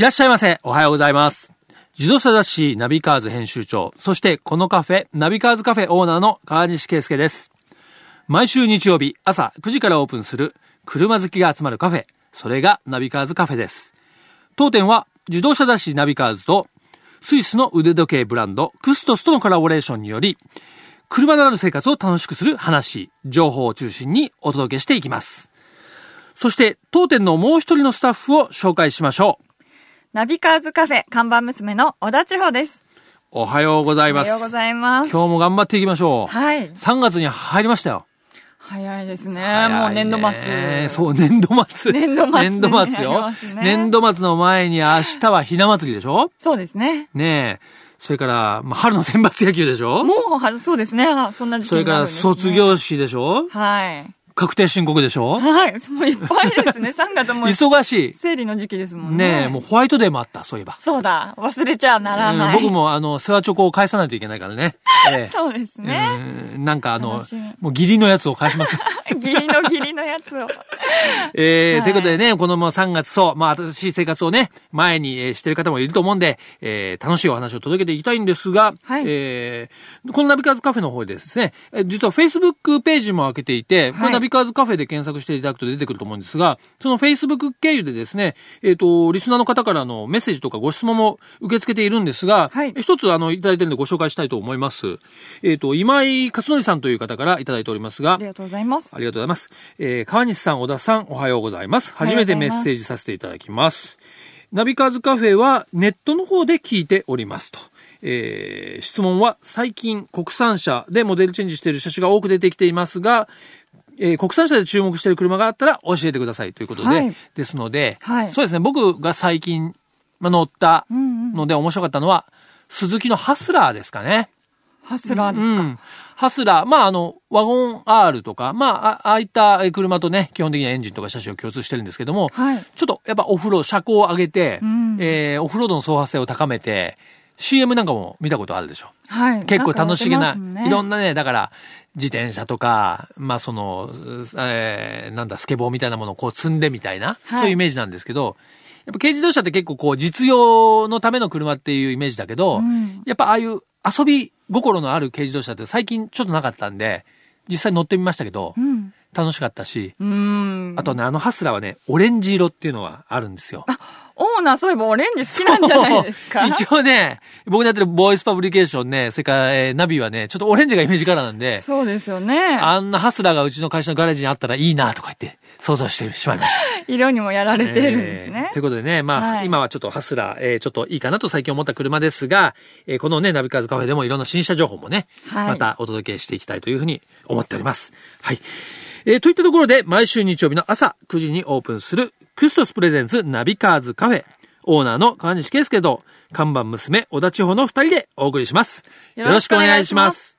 いらっしゃいませ。おはようございます。自動車雑誌ナビカーズ編集長、そしてこのカフェ、ナビカーズカフェオーナーの川西圭介です。毎週日曜日朝9時からオープンする車好きが集まるカフェ、それがナビカーズカフェです。当店は自動車雑誌ナビカーズとスイスの腕時計ブランドクストスとのコラボレーションにより、車のある生活を楽しくする話、情報を中心にお届けしていきます。そして当店のもう一人のスタッフを紹介しましょう。ナビカーズカフェ看板娘の小田千穂です。おはようございます。おはようございます。今日も頑張っていきましょう。はい。3月に入りましたよ。早いですね。ねもう年度末。そう、年度末。年度末年度末よ。ね年度末の前に明日はひな祭りでしょ？そうですね。ねえ。それから、まあ、春の選抜野球でしょ？もうは、そうですね。あそんな時期それから卒業式でしょ？はい。確定申告でしょ？はい。もういっぱいですね。3月も忙し生理の時期ですもい。んね。ねえ、もうホワイトデーもあった、そういえば。そうだ。忘れちゃならない。うん僕。も、あの、世話チョコを返さないといけないからね。ええそうですね。うんなんかあのもう義理のやつを返します。義理の義理のやつを。えーはいということでね、このまま3月、そう、まあ、新しい生活をね、前に、えーしてる方もいると思うんで、えー楽しいお話を届けていきたいんですが、はいえーこのナビカーズカフェの方でですね、えー実は Facebook ページも開けていて、これはいナビカーズカフェで検索していただくと出てくると思うんですが、その Facebook 経由でですね、えっ、と、リスナーの方からのメッセージとかご質問も受け付けているんですが、はい一つあの、いただいてるんでご紹介したいと思います。えっ、と、今井勝則さんという方からいただいておりますがあり、がとうございますあ。りがとうございます。えー、川西さん、小田さん、おはようございます。初めてメッセージさせていただきます。ナビカーズカフェはネットの方で聞いておりますと。えー、質問は最近国産車でモデルチェンジしている車種が多く出てきていますが、えー国産車で注目している車があったら教えてくださいということで、はいですので、はいそうですね、僕が最近、まあ、乗ったうんうん。ので面白かったのは、鈴木のハスラーですかね。ハスラーですか？うん。ハスラー、まあ、あの、ワゴン R とか、まあ、あああいったえ車とね、基本的にはエンジンとか車種を共通してるんですけども、はい。ちょっとやっぱオフロード、車高を上げて、うんえーオフロードの走破性を高めて、CM なんかも見たことあるでしょ？はい。結構楽しげな、ねいろんなね、だから、自転車とか、まあその、えーなんだ、スケボーみたいなものをこう積んでみたいな、はいそういうイメージなんですけど、やっぱ軽自動車って結構こう実用のための車っていうイメージだけど、うんやっぱああいう遊び心のある軽自動車って最近ちょっとなかったんで、実際乗ってみましたけど、うん。楽しかったし、うん。あとね、あのハスラーはね、オレンジ色っていうのはあるんですよ。オーナーそういえばオレンジ好きなんじゃないですか？一応ね、僕のやってるボイスパブリケーションね、それから、えーナビはね、ちょっとオレンジがイメージカラーなんで、そうですよね。あんなハスラーがうちの会社のガレージにあったらいいなとか言って想像してしまいました。色にもやられているんですねえーという。ことでね、まあ、はい今はちょっとハスラー、えーちょっといいかなと最近思った車ですが、えーこのね、ナビカーズカフェでもいろんな新車情報もね、はいまたお届けしていきたいというふうに思っております。はい。えーといったところで、毎週日曜日の朝9時にオープンする、クストスプレゼンツナビカーズカフェ、オーナーの河西啓介と、看板娘、小田千穂の二人でお送りします。よろしくお願いします。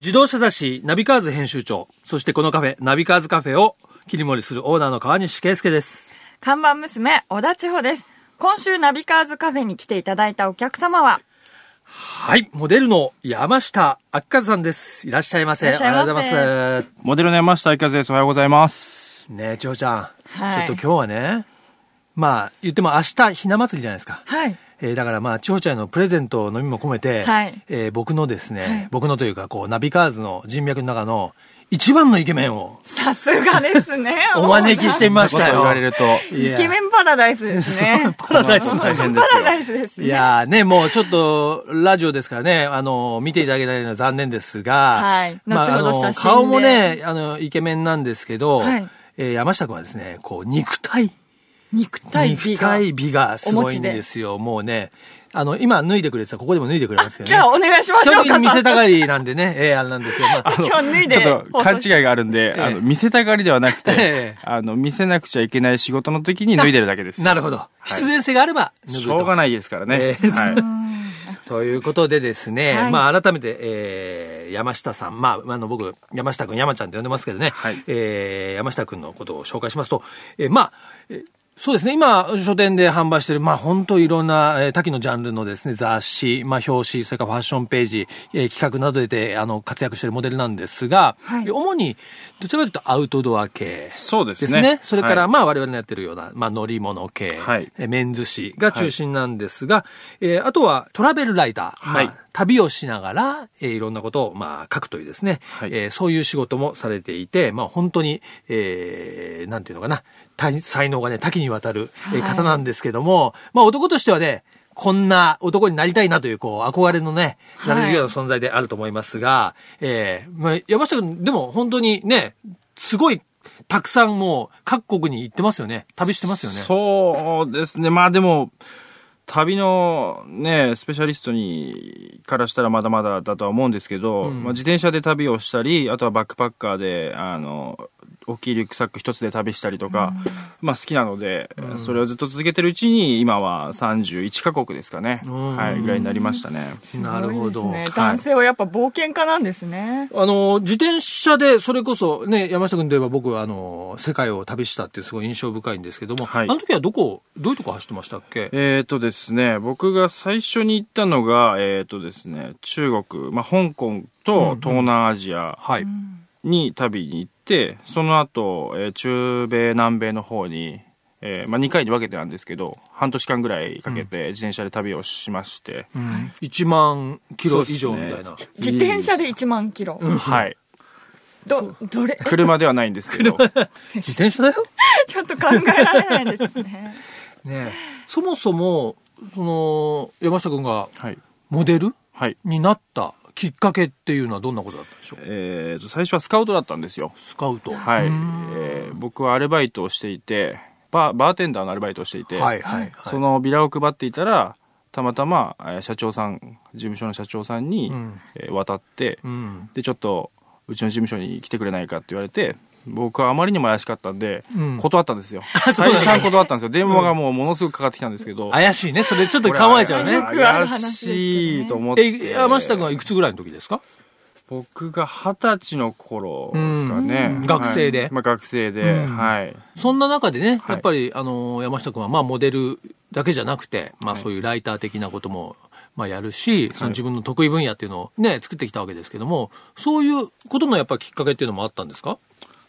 自動車雑誌ナビカーズ編集長、そしてこのカフェ、ナビカーズカフェを切り盛りするオーナーの河西啓介です。看板娘、小田千穂です。今週ナビカーズカフェに来ていただいたお客様は、はい、モデルの山下晃和さんです。いらっしゃいませ。いらっしゃいませおはようございまモデルの山下晃和です。おはようございます。す。ねえ、千穂ちゃん。はいちょっと今日はね、まあ、言っても明日ひな祭りじゃないですか。はい。えーだからまあ、千穂ちゃんへのプレゼントの意味も込めて、はいえー僕のですね、はい僕のというか、こう、ナビカーズの人脈の中の一番のイケメンをさすがですね。お招きしてみましたよ。言われると。イケメンパラダイスですね。パラダイス大変ですよパラダ。イスですね。いやーね、もうちょっと、ラジオですからね、あの、見ていただけないのは残念ですが、はいまあ、あの、顔もね、あの、イケメンなんですけど、はいえー山下君はですね、こう、肉体、肉体美が。肉体美がすごいんですよ。もうね、あの、今脱いでくれてたらここでも脱いでくれますけどね。じゃあお願いしま基しょうか。本的に見せたがりなんでね、えーあれなんですよ。まあ、今日脱いで。ちょっと勘違いがあるんで、えあの、見せたがりではなくて、ええあの、見せなくちゃいけない仕事の時に脱いでるだけです。なるほど。必然性があれば脱ぐと。しょうがないですからね。えーはい。ということでですね、はい。まあ改めて、えー、山下さん、まあ、あの僕、山下くん、山ちゃんって呼んでますけどね、はい。えー、山下くんのことを紹介しますと、えー、まあ、えーそうですね。今、書店で販売している、まあ本当いろんな、えー、多岐のジャンルのですね、雑誌、まあ表紙、それからファッションページ、えー、企画などで、あの、活躍しているモデルなんですが、はい主に、どちらかというとアウトドア系。そうですねね。それから、はいまあ我々のやってるような、まあ乗り物系、はいえーメンズ誌が中心なんですが、えーあとはトラベルライター。はいまあ旅をしながら、えーいろんなことを、まあ書くというですね、はいえーそういう仕事もされていて、まあ本当に、えーなんていうのかな、大才能がね、多岐にわたる、方なんですけども、まあ男としてはね、こんな男になりたいなという、こう、憧れのね、なれるような存在であると思いますが、えーまあ、山下君、でも本当にね、すごい、たくさんもう、各国に行ってますよね。旅してますよね。そうですね。まあでも、旅のね、スペシャリストに、からしたらまだまだだとは思うんですけど、うんまあ、自転車で旅をしたり、あとはバックパッカーで、あの、大きいリュックサック一つで旅したりとか、まあ好きなので、それをずっと続けてるうちに、今は31カ国ですかね。うん。はい、ぐらいになりましたね。なるほど。ね。男性はやっぱ冒険家なんですね。あの、自転車で、それこそ、ね、山下君といえば僕は、あの、世界を旅したっていうすごい印象深いんですけども、はい。あの時はどこ、どういうとこ走ってましたっけ？えーとですね、僕が最初に行ったのが、えーとですね、中国、まあ、香港と東南アジアはい。に旅に行って、その後、えー中米、南米の方に、えーまあ、2回に分けてなんですけど、半年間ぐらいかけて自転車で旅をしまして、1万キロ以上みたいな。自転車で1万キロ。はい。ど、どれ、車ではないんですけど、自転車だよ。ちょっと考えられないですね。ねそもそも、その、山下君がはい。モデルはい。になったきっかけっていうのはどんなことだったんでしょう？えーと、最初はスカウトだったんですよ。スカウト。はい。うんえー僕はアルバイトをしていて、バー、バーテンダーのアルバイトをしていて、はいはいはい。そのビラを配っていたら、たまたま、えー社長さん、事務所の社長さんに、うんえー渡って、うん。で、ちょっと、うちの事務所に来てくれないかって言われて、僕はあまりにも怪しかったんで、うん断ったんですよ。再三断ったんですよ。電話がもうものすごくかかってきたんですけど、怪しいね。それちょっと構えちゃうね。怪しいと思って。え、山下君はいくつぐらいの時ですか？僕が二十歳の頃ですかね。うん学生ではいまあ学生で、うんはい。そんな中でね、はいやっぱり、あの、山下君は、まあ、モデルだけじゃなくて、まあ、そういうライター的なことも、まあ、やるし、その自分の得意分野っていうのをね、作ってきたわけですけども、そういうことのやっぱりきっかけっていうのもあったんですか？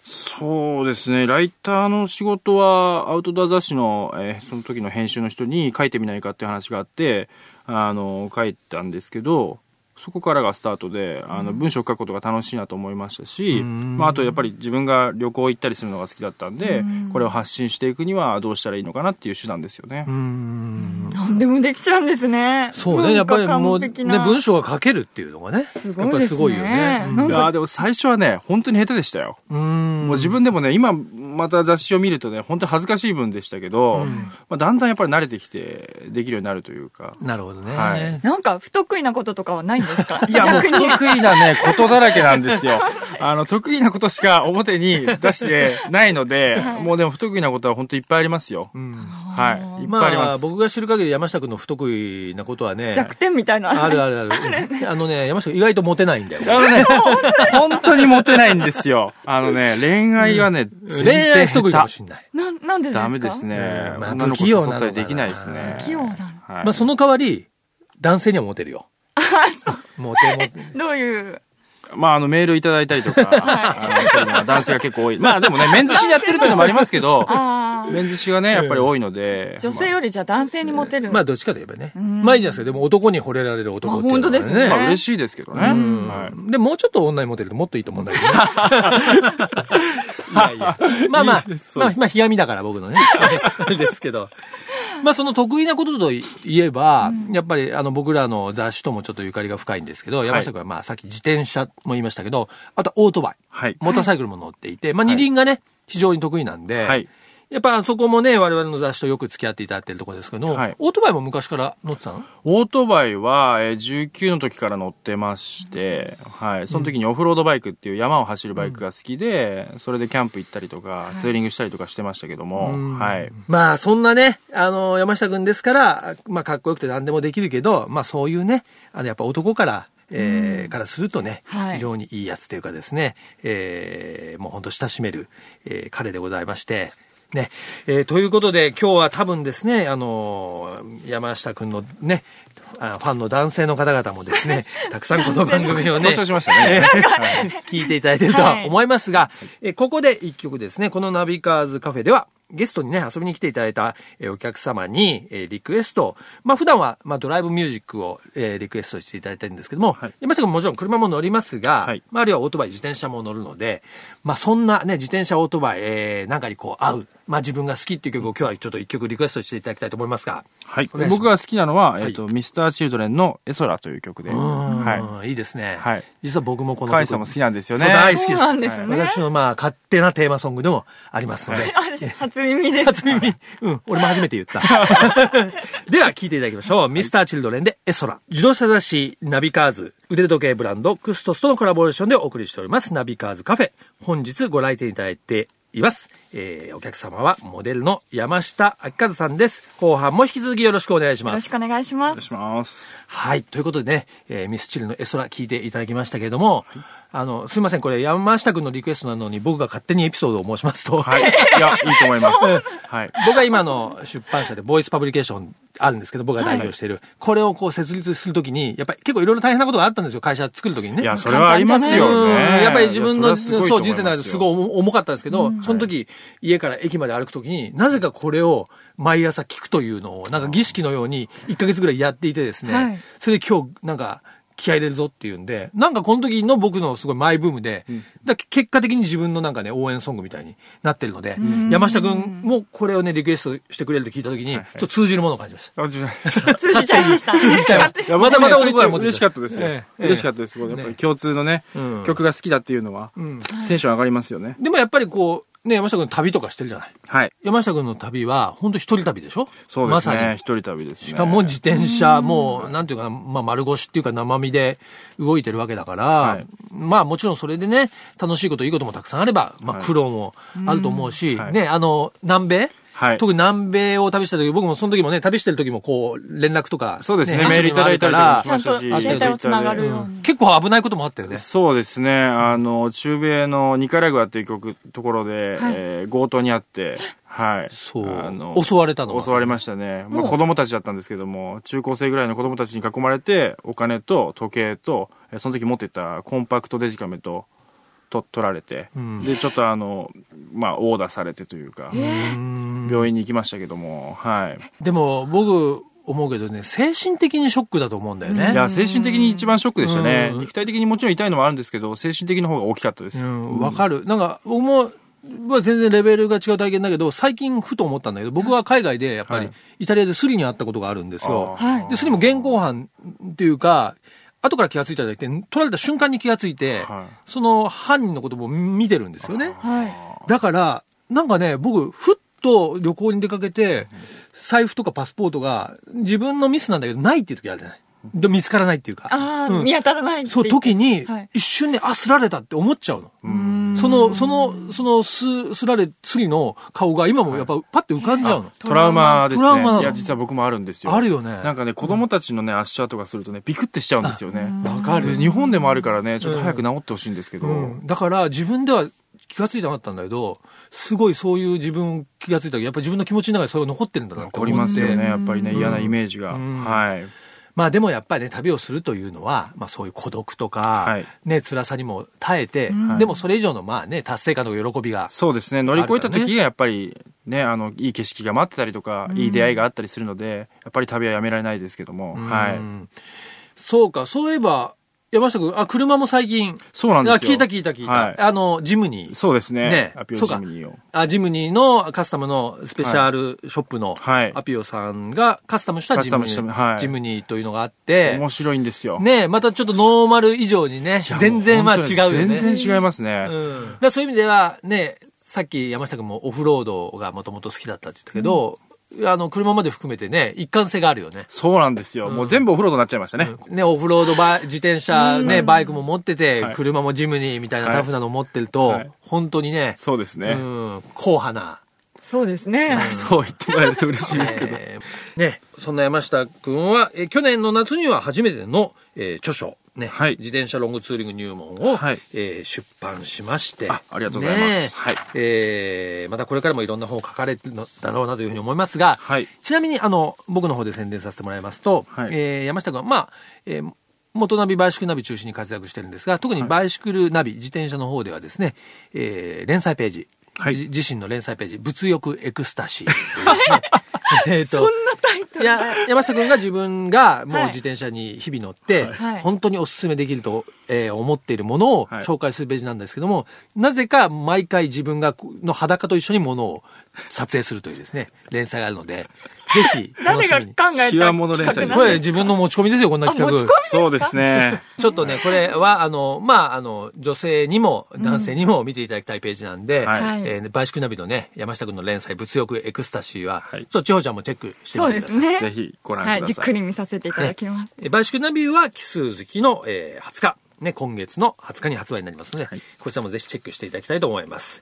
そうですね。ライターの仕事は、アウトドア雑誌の、えーその時の編集の人に書いてみないかっていう話があって、あの、書いたんですけど、そこからがスタートで、あの、文章を書くことが楽しいなと思いましたし、うんまあ、あとやっぱり自分が旅行行ったりするのが好きだったんでうん、これを発信していくにはどうしたらいいのかなっていう手段ですよね。ん。何でもできちゃうんですね。そうね、やっぱりもう、ね、文章が書けるっていうのがね、すやっぱりごいですねすごいよね。いやーでも最初はね、本当に下手でしたよ。うん。もう自分でもね、今また雑誌を見るとね、本当に恥ずかしい分でしたけど、うんまあ、だんだんやっぱり慣れてきて、できるようになるというか。なるほどね。はいなんか不得意なこととかはないんですか？いや、もう不得意なね、ことだらけなんですよ。あの、得意なことしか表に出してないので、もうでも不得意なことは本当いっぱいありますよ。うんはい。いっぱいありまあ、ます。僕が知る限り山下君の不得意なことはね、弱点みたいな。あるあるある。あのね、山下君意外とモテないんだよ。あのね、本当にモテないんですよ。あのね、恋愛はね、全恋愛然不得意かもし下れない。な、なんでですか？手ダメですねう。んまあ不器用なのできないですね。不器用なのはいまあ、その代わり、男性にはモテるよ。モテモテ。どういう？まあ、あの、メールいただいたりとか、あのそうい男性が結構多い。まあ、でもね、メンズ誌やってるっていうのもありますけど。メンズ誌がね、やっぱり多いので。女性よりじゃあ男性にモテる。まあ、どっちかといえばね。んまあいいじゃないですか。でも男に惚れられる男っていうのは、あ本当ですねまあ、嬉しいですけどね。うんはいで、もうちょっと女にモテるともっといいと思うんだけどね。いやいや。まあまあいいです、まあ、まあ、ひがみだから僕のね。あ れですけど。まあその得意なことといえば、やっぱりあの僕らの雑誌ともちょっとゆかりが深いんですけど、山下君はまあさっき自転車も言いましたけど、あとオートバイ。はい。モーターサイクルも乗っていて、まあ二輪がね、非常に得意なんで、はい。やっぱそこもね、我々の雑誌とよく付き合っていただいてるところですけど、はい。オートバイも昔から乗ってたのオートバイは、えー19の時から乗ってまして、はい。その時にオフロードバイクっていう山を走るバイクが好きで、それでキャンプ行ったりとか、ツーリングしたりとかしてましたけども、うん。はい。まあ、そんなね、あの、山下くんですから、まあ、かっこよくて何でもできるけど、まあ、そういうね、あの、やっぱ男から、えーからするとね、はい。非常にいいやつというかですね、えーもう本当親しめる、えー彼でございまして、ね。えーということで、今日は多分ですね、あのー山下くんのね、あファンの男性の方々もですね、たくさんこの番組をね、しましたね。聞いていただいているとは思いますが、えーここで一曲ですね、このナビカーズカフェでは、ゲストにね、遊びに来ていただいた、えーお客様に、えーリクエスト、まあ普段は、まあドライブミュージックを、えーリクエストしていただいてるんですけども、はい。山下君ももちろん車も乗りますが、はい。まああるいはオートバイ、自転車も乗るので、まあそんなね、自転車、オートバイ、えーなんかにこう合う、まあ自分が好きっていう曲を今日はちょっと一曲リクエストしていただきたいと思いますが、はい。僕が好きなのは、いえっと、ミスターチルドレンのエソラという曲で、ははい、いいですね。はい実は僕もこい。の曲カイさんも好きなんですよね。大好きです。ですね私のまあ勝手なテーマソングでもありますので。あ初耳です。初耳。うん。俺も初めて言った。では、聞いていただきましょう。ミスターチルドレンでエソラ。自動車雑誌ナビカーズ。腕時計ブランドクストスとのコラボレーションでお送りしております。ナビカーズカフェ。本日ご来店いただいています。えー、お客様はモデルの山下明和さんです。後半も引き続きよろしくお願いしますよろしく。お願いします。お願いします。はい。ということでね、えーミスチルのエソラ聞いていただきましたけれども、あの、すいません、これ山下君のリクエストなのに僕が勝手にエピソードを申しますと、はい。いや、いいと思います。はい。僕は今の出版社でボイスパブリケーションあるんですけど、僕が代表している。これをこう設立するときに、やっぱり結構いろいろ大変なことがあったんですよ、会社作るときにね。いや、それはありますようんね。やっぱり自分の、そう、人生の中ですごい重重かったんですけど、その時、家から駅まで歩くときに、なぜかこれを毎朝聞くというのを、なんか儀式のように1ヶ月ぐらいやっていてですね、はいそれで今日、なんか、気合い入れるぞっていうんで、なんかこの時の僕のすごいマイブームで、だから結果的に自分のなんかね、応援ソングみたいになってるので、山下くんもこれをね、リクエストしてくれると聞いた時に、ちょっと通じるものを感じました。あ自分 通じちゃいました。通じちゃいましたいやまたまた僕ね男から持ってき嬉しかったですよ。嬉しかったです。やっぱり共通のね、うん曲が好きだっていうのは、テンション上がりますよね。でもやっぱりこう、ね、山下くん旅とかしてるじゃない。はい。山下くんの旅は、本当一人旅でしょ？そうですまさに。。ね一人旅ですね。しかも自転車、もう、なんていうかな、まあ、丸腰っていうか生身で動いてるわけだから、はいまあ、もちろんそれでね、楽しいこと、いいこともたくさんあれば、まあ、はい苦労もあると思うし、はいね、あの、南米？はい特に南米を旅した時、僕もその時もね、旅してる時もこう、連絡とか、そうですね。話メールいただいたりとかしましたし。ちゃんと携帯をつながるように。結構危ないこともあったよね。そうですね。あの、中米のニカラグアという曲、ところで、はいえー強盗にあって、はい。そうあの襲われたの？は襲われましたね。まあ、子供たちだったんですけども、中高生ぐらいの子供たちに囲まれて、お金と時計と、えーその時持ってたコンパクトデジカメと、と取られて、んで、ちょっとあの、まあ、オーダーされてというか、病院に行きましたけども、はい。でも、僕、思うけどね、精神的にショックだと思うんだよね。いや、精神的に一番ショックでしたね。うん肉体的にもちろん痛いのもあるんですけど、精神的の方が大きかったです。うん、わかる。なんか、僕も、僕は全然レベルが違う体験だけど、最近ふと思ったんだけど、僕は海外でやっぱりはい、イタリアでスリに会ったことがあるんですよ。はいで、スリも現行犯っていうか、後から気がついたんじゃなくて、取られた瞬間に気がついて、はいその犯人のことも見てるんですよね。はい。だから、なんかね、僕、ふっと旅行に出かけて、財布とかパスポートが自分のミスなんだけど、ないっていう時あるじゃない。で見つからないっていうか。ああ、うん見当たらないってそう、時にはい、一瞬ね、あ、すられたって思っちゃうの。その、その、その、す、すられ、スリの顔が今もやっぱパッて浮かんじゃうの。トラウマですね。いや、実は僕もあるんですよ。あるよねなんかね、子供たちのね、足跡がするとね、ビクってしちゃうんですよね。わかるで。日本でもあるからね、ちょっと早く治ってほしいんですけど。うん。だから自分では気がついてなかったんだけど、すごいそういう自分気がついたけど、やっぱり自分の気持ちの中にそれが残ってるんだなって残思って。りますよね、やっぱりね、嫌なイメージが。んはい。まあでもやっぱりね、旅をするというのは、まあそういう孤独とか、はい。ね、辛さにも耐えて、はい。でもそれ以上のまあね、達成感とか喜びが。そうですね、乗り越えた時がやっぱりね、あの、いい景色が待ってたりとか、いい出会いがあったりするので、やっぱり旅はやめられないですけども、はい。うんそうか、そういえば、山下君、あ、車も最近、そうなんですよ。あ聞いた聞いた聞いた。はいあの、ジムニー。そうですね。ねアピオジムニーを。あジムニーのカスタムのスペシャルショップのはいアピオさんがカスタムしたジムニー、はいジムニーというのがあって、面白いんですよ。ねまたちょっとノーマル以上にね、全然まあ違うよね。全然違いますね。うん。だそういう意味では、ね、さっき山下君もオフロードがもともと好きだったって言ったけど、あの、車まで含めてね、一貫性があるよね。そうなんですよ。もう全部オフロードになっちゃいましたね。ね、オフロードバイ、自転車ね、バイクも持ってて、はい車もジムニーみたいなはいタフなの持ってると、はい本当にね、そうですね。うん、硬派な。そうですね。そう言ってもらえると嬉しいですけど。え ーね、そんな山下君は、えー去年の夏には初めての、えー著書、ね、はい。自転車ロングツーリング入門を、はい。えー出版しまして。あありがとうございます。ねはい。えーまたこれからもいろんな本を書かれるのだろうなというふうに思いますが、はい。ちなみに、あの、僕の方で宣伝させてもらいますと、はい。えー山下君は、まあ、えーモトナビ、バイシクルナビ中心に活躍してるんですが、特にバイシクルナビ、自転車の方ではですね、えー連載ページ、はい。じ自身の連載ページ、物欲エクスタシー。えーとそんなタイトル。いや、山下君が自分がもうはい。自転車に日々乗って、はい。本当にお勧めできると、えー思っているものをはい。紹介するページなんですけども、なぜか毎回自分がの裸と一緒にものを撮影するというですね、連載があるので、ぜひ楽 誰が。考えた極物連載これ自分の持ち込みですよ、こんな企画あ持ち込み。そうですね。ちょっとね、これは、あの、まあ、あの、女性にも男性にも見ていただきたいページなんで、はいえーバイシクルナビのね、山下君の連載、物欲エクスタシーは、はいちょっと千穂ちゃんもチェックしてみそうてください。ですね。ぜひご覧ください。はい、じっくり見させていただきます。えーバイシクルナビは奇数月の、えー20日。ね、今月の20日に発売になりますので、はい。こちらもぜひチェックしていただきたいと思います。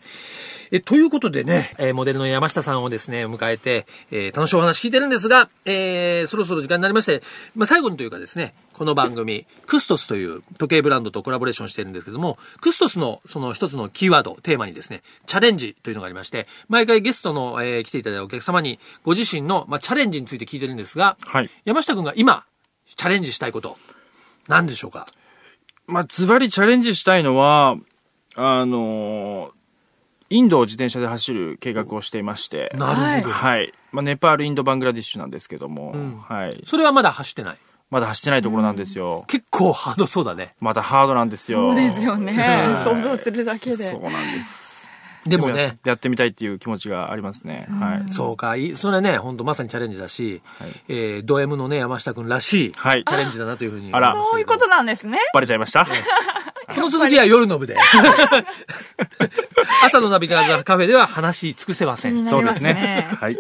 え、ということでね、えーモデルの山下さんをですね、迎えて、えー楽しいお話聞いてるんですが、えーそろそろ時間になりまして、まあ、最後にというかですね、この番組、クストスという時計ブランドとコラボレーションしてるんですけども、クストスのその一つのキーワード、テーマにですね、チャレンジというのがありまして、毎回ゲストの、えー来ていただいたお客様に、ご自身の、まあ、チャレンジについて聞いてるんですが、はい。山下君が今、チャレンジしたいこと、何でしょうか？まあ、ズバリチャレンジしたいのは、あのーインドを自転車で走る計画をしていまして、なるほど。はいはい。まあ、ネパール、インド、バングラディッシュなんですけども、んはい。それはまだ走ってない？まだ走ってないところなんですよ。結構ハードそうだね。またハードなんですよ。そうですよねは。い想像するだけで。そうなんです。でもやね、やってみたいっていう気持ちがありますね。はい。そうか、いそれね、本当まさにチャレンジだし、はいえー、ド M のね、山下くんらしい、はいチャレンジだなというふうに。あらそういうことなんですね。バレちゃいました？この続きは夜の部で。朝のナビガーズカフェでは話し尽くせません。そうですすね。はい。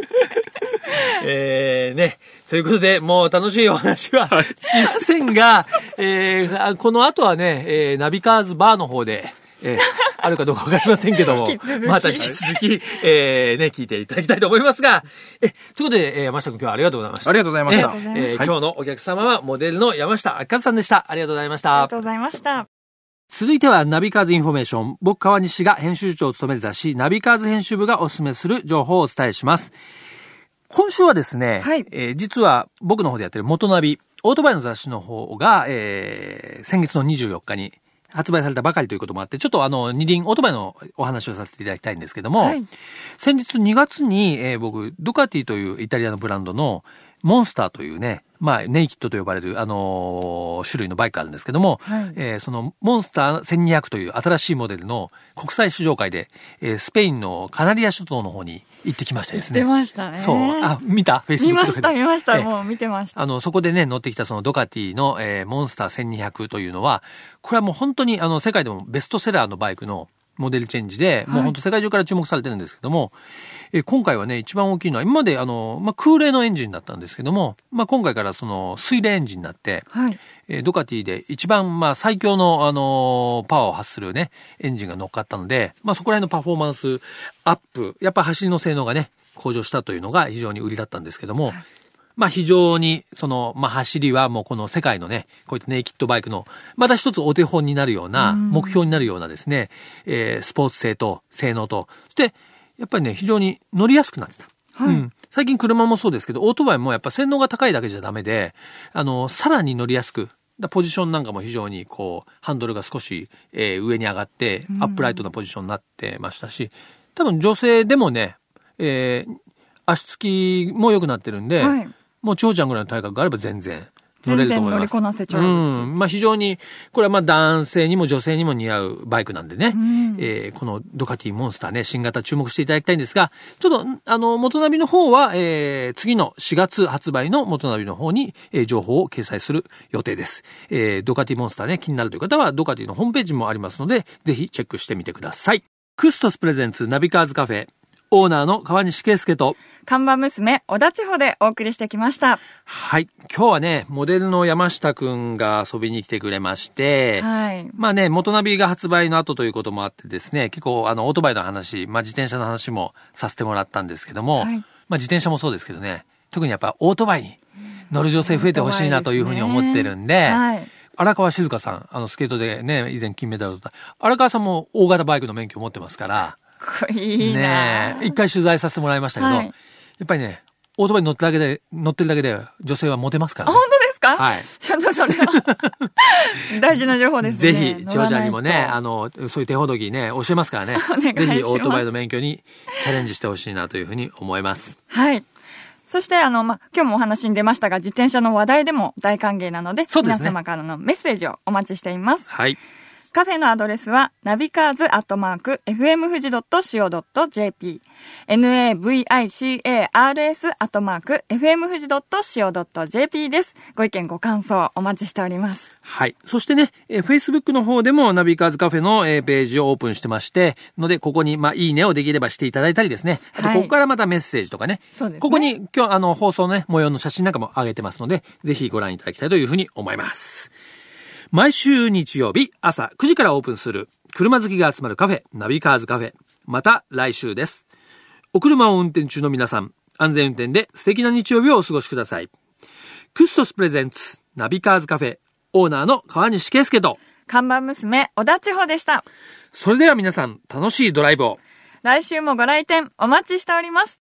えー、ね。ということで、もう楽しいお話は尽きませんが、えー、あこの後はね、えー、ナビカーズバーの方で、えー、あるかどうかわかりませんけども 引き続、きまた引き続き、えー、ね、聞いていただきたいと思いますが、え、ということで、えー、山下君今日はありがとうございました。ありがとうございましたえありがとうございまえーはい今日のお客様はモデルの山下晃和さんでした。ありがとうございましたありが。とうございました。続いてはナビカーズインフォメーション。僕河西が編集長を務める雑誌ナビカーズ編集部がお勧めする情報をお伝えします。今週はですね、はいえー実は僕の方でやってるモトナビ、オートバイの雑誌の方が、えー先月の24日に発売されたばかりということもあって、ちょっとあの、二輪オートバイのお話をさせていただきたいんですけども、はい。先日2月に、えー僕、ドカティというイタリアのブランドのモンスターというね、まあ、ネイキッドと呼ばれる、あのー種類のバイクがあるんですけども、はいえーそのモンスター1200という新しいモデルの国際試乗会で、えースペインのカナリア諸島の方に行ってきましてですね。出ましたね。そう。あ、見た？フェイスブック見ました、見ました。ええもう見てました。あの、そこでね、乗ってきたそのドカティの、えーモンスター1200というのは、これはもう本当にあの、世界でもベストセラーのバイクのモデルチェンジで、もう本当世界中から注目されてるんですけども、えー今回はね、一番大きいのは、今まであの、まあ、空冷のエンジンだったんですけども、まあ、今回からその水冷エンジンになって、はい。えードカティで一番、まあ、最強の、あのーパワーを発するね、エンジンが乗っかったので、まあ、そこら辺のパフォーマンスアップ、やっぱ走りの性能がね、向上したというのが非常に売りだったんですけども、まあ、非常に、その、まあ、走りはもうこの世界のね、こういったネイキッドバイクの、また一つお手本になるような、目標になるようなですね、えースポーツ性と性能と、そして、やっぱりね、非常に乗りやすくなってた。はいうん。最近車もそうですけど、オートバイもやっぱ性能が高いだけじゃダメで、あの、さらに乗りやすく、だポジションなんかも非常にこう、ハンドルが少し、えー上に上がって、アップライトなポジションになってましたし、多分女性でもね、えー足つきも良くなってるんで、はいもう長ちゃんぐらいの体格があれば全然乗れると思います。全然乗りこなせちゃううん。まあ非常に、これはまあ男性にも女性にも似合うバイクなんでね、んえーこのドカティモンスターね、新型注目していただきたいんですが、ちょっと、あの、元ナビの方は、えー次の4月発売の元ナビの方に、えー情報を掲載する予定です。えードカティモンスターね、気になるという方は、ドカティのホームページもありますので、ぜひチェックしてみてください。クストスプレゼンツナビカーズカフェ、オーナーの川西圭介と、看板娘、小田地方でお送りしてきました。はい。今日はね、モデルの山下くんが遊びに来てくれまして、はい。まあね、元ナビが発売の後ということもあってですね、結構あの、オートバイの話、まあ自転車の話もさせてもらったんですけども、はいまあ自転車もそうですけどね、特にやっぱオートバイに乗る女性増えてほしいなというふうに思ってるんで、はい。荒川静香さん、あの、スケートでね、以前金メダルを取った。荒川さんも大型バイクの免許を持ってますから、かっこいいなねえ一回取材させてもらいましたけど、はいやっぱりね、オートバイに乗ってるだけで、乗ってるだけで女性はモテますからあ、ね本。当ですか？はい。ちょっとそれは、大事な情報ですね。ぜひ、長者にもね、あの、の、そういう手ほどきね、教えますからね。ぜひ、オートバイの免許にチャレンジしてほしいなというふうに思います。はい。そして、あの、ま、今日もお話に出ましたが、自転車の話題でも大歓迎なので、ですね皆様からのメッセージをお待ちしています。はい。カフェのアドレスは、ナビカーズアットマーク、fm 富士 .co.jp、navicars アットマーク、fm 富士 .co.jp です。ご意見ご感想お待ちしております。はい。そしてね、えー Facebook の方でもナビカーズカフェの、えーページをオープンしてまして、ので、ここに、まあ、いいねをできればしていただいたりですね。あと、はいここからまたメッセージとかね。そうですねここに、今日、あの、放送のね、模様の写真なんかも上げてますので、ぜひご覧いただきたいというふうに思います。毎週日曜日朝9時からオープンする車好きが集まるカフェ、ナビカーズカフェ。また来週です。お車を運転中の皆さん、安全運転で素敵な日曜日をお過ごしください。クストスプレゼンツ、ナビカーズカフェ、オーナーの川西圭介と、看板娘、小田千穂でした。それでは皆さん、楽しいドライブを。来週もご来店お待ちしております。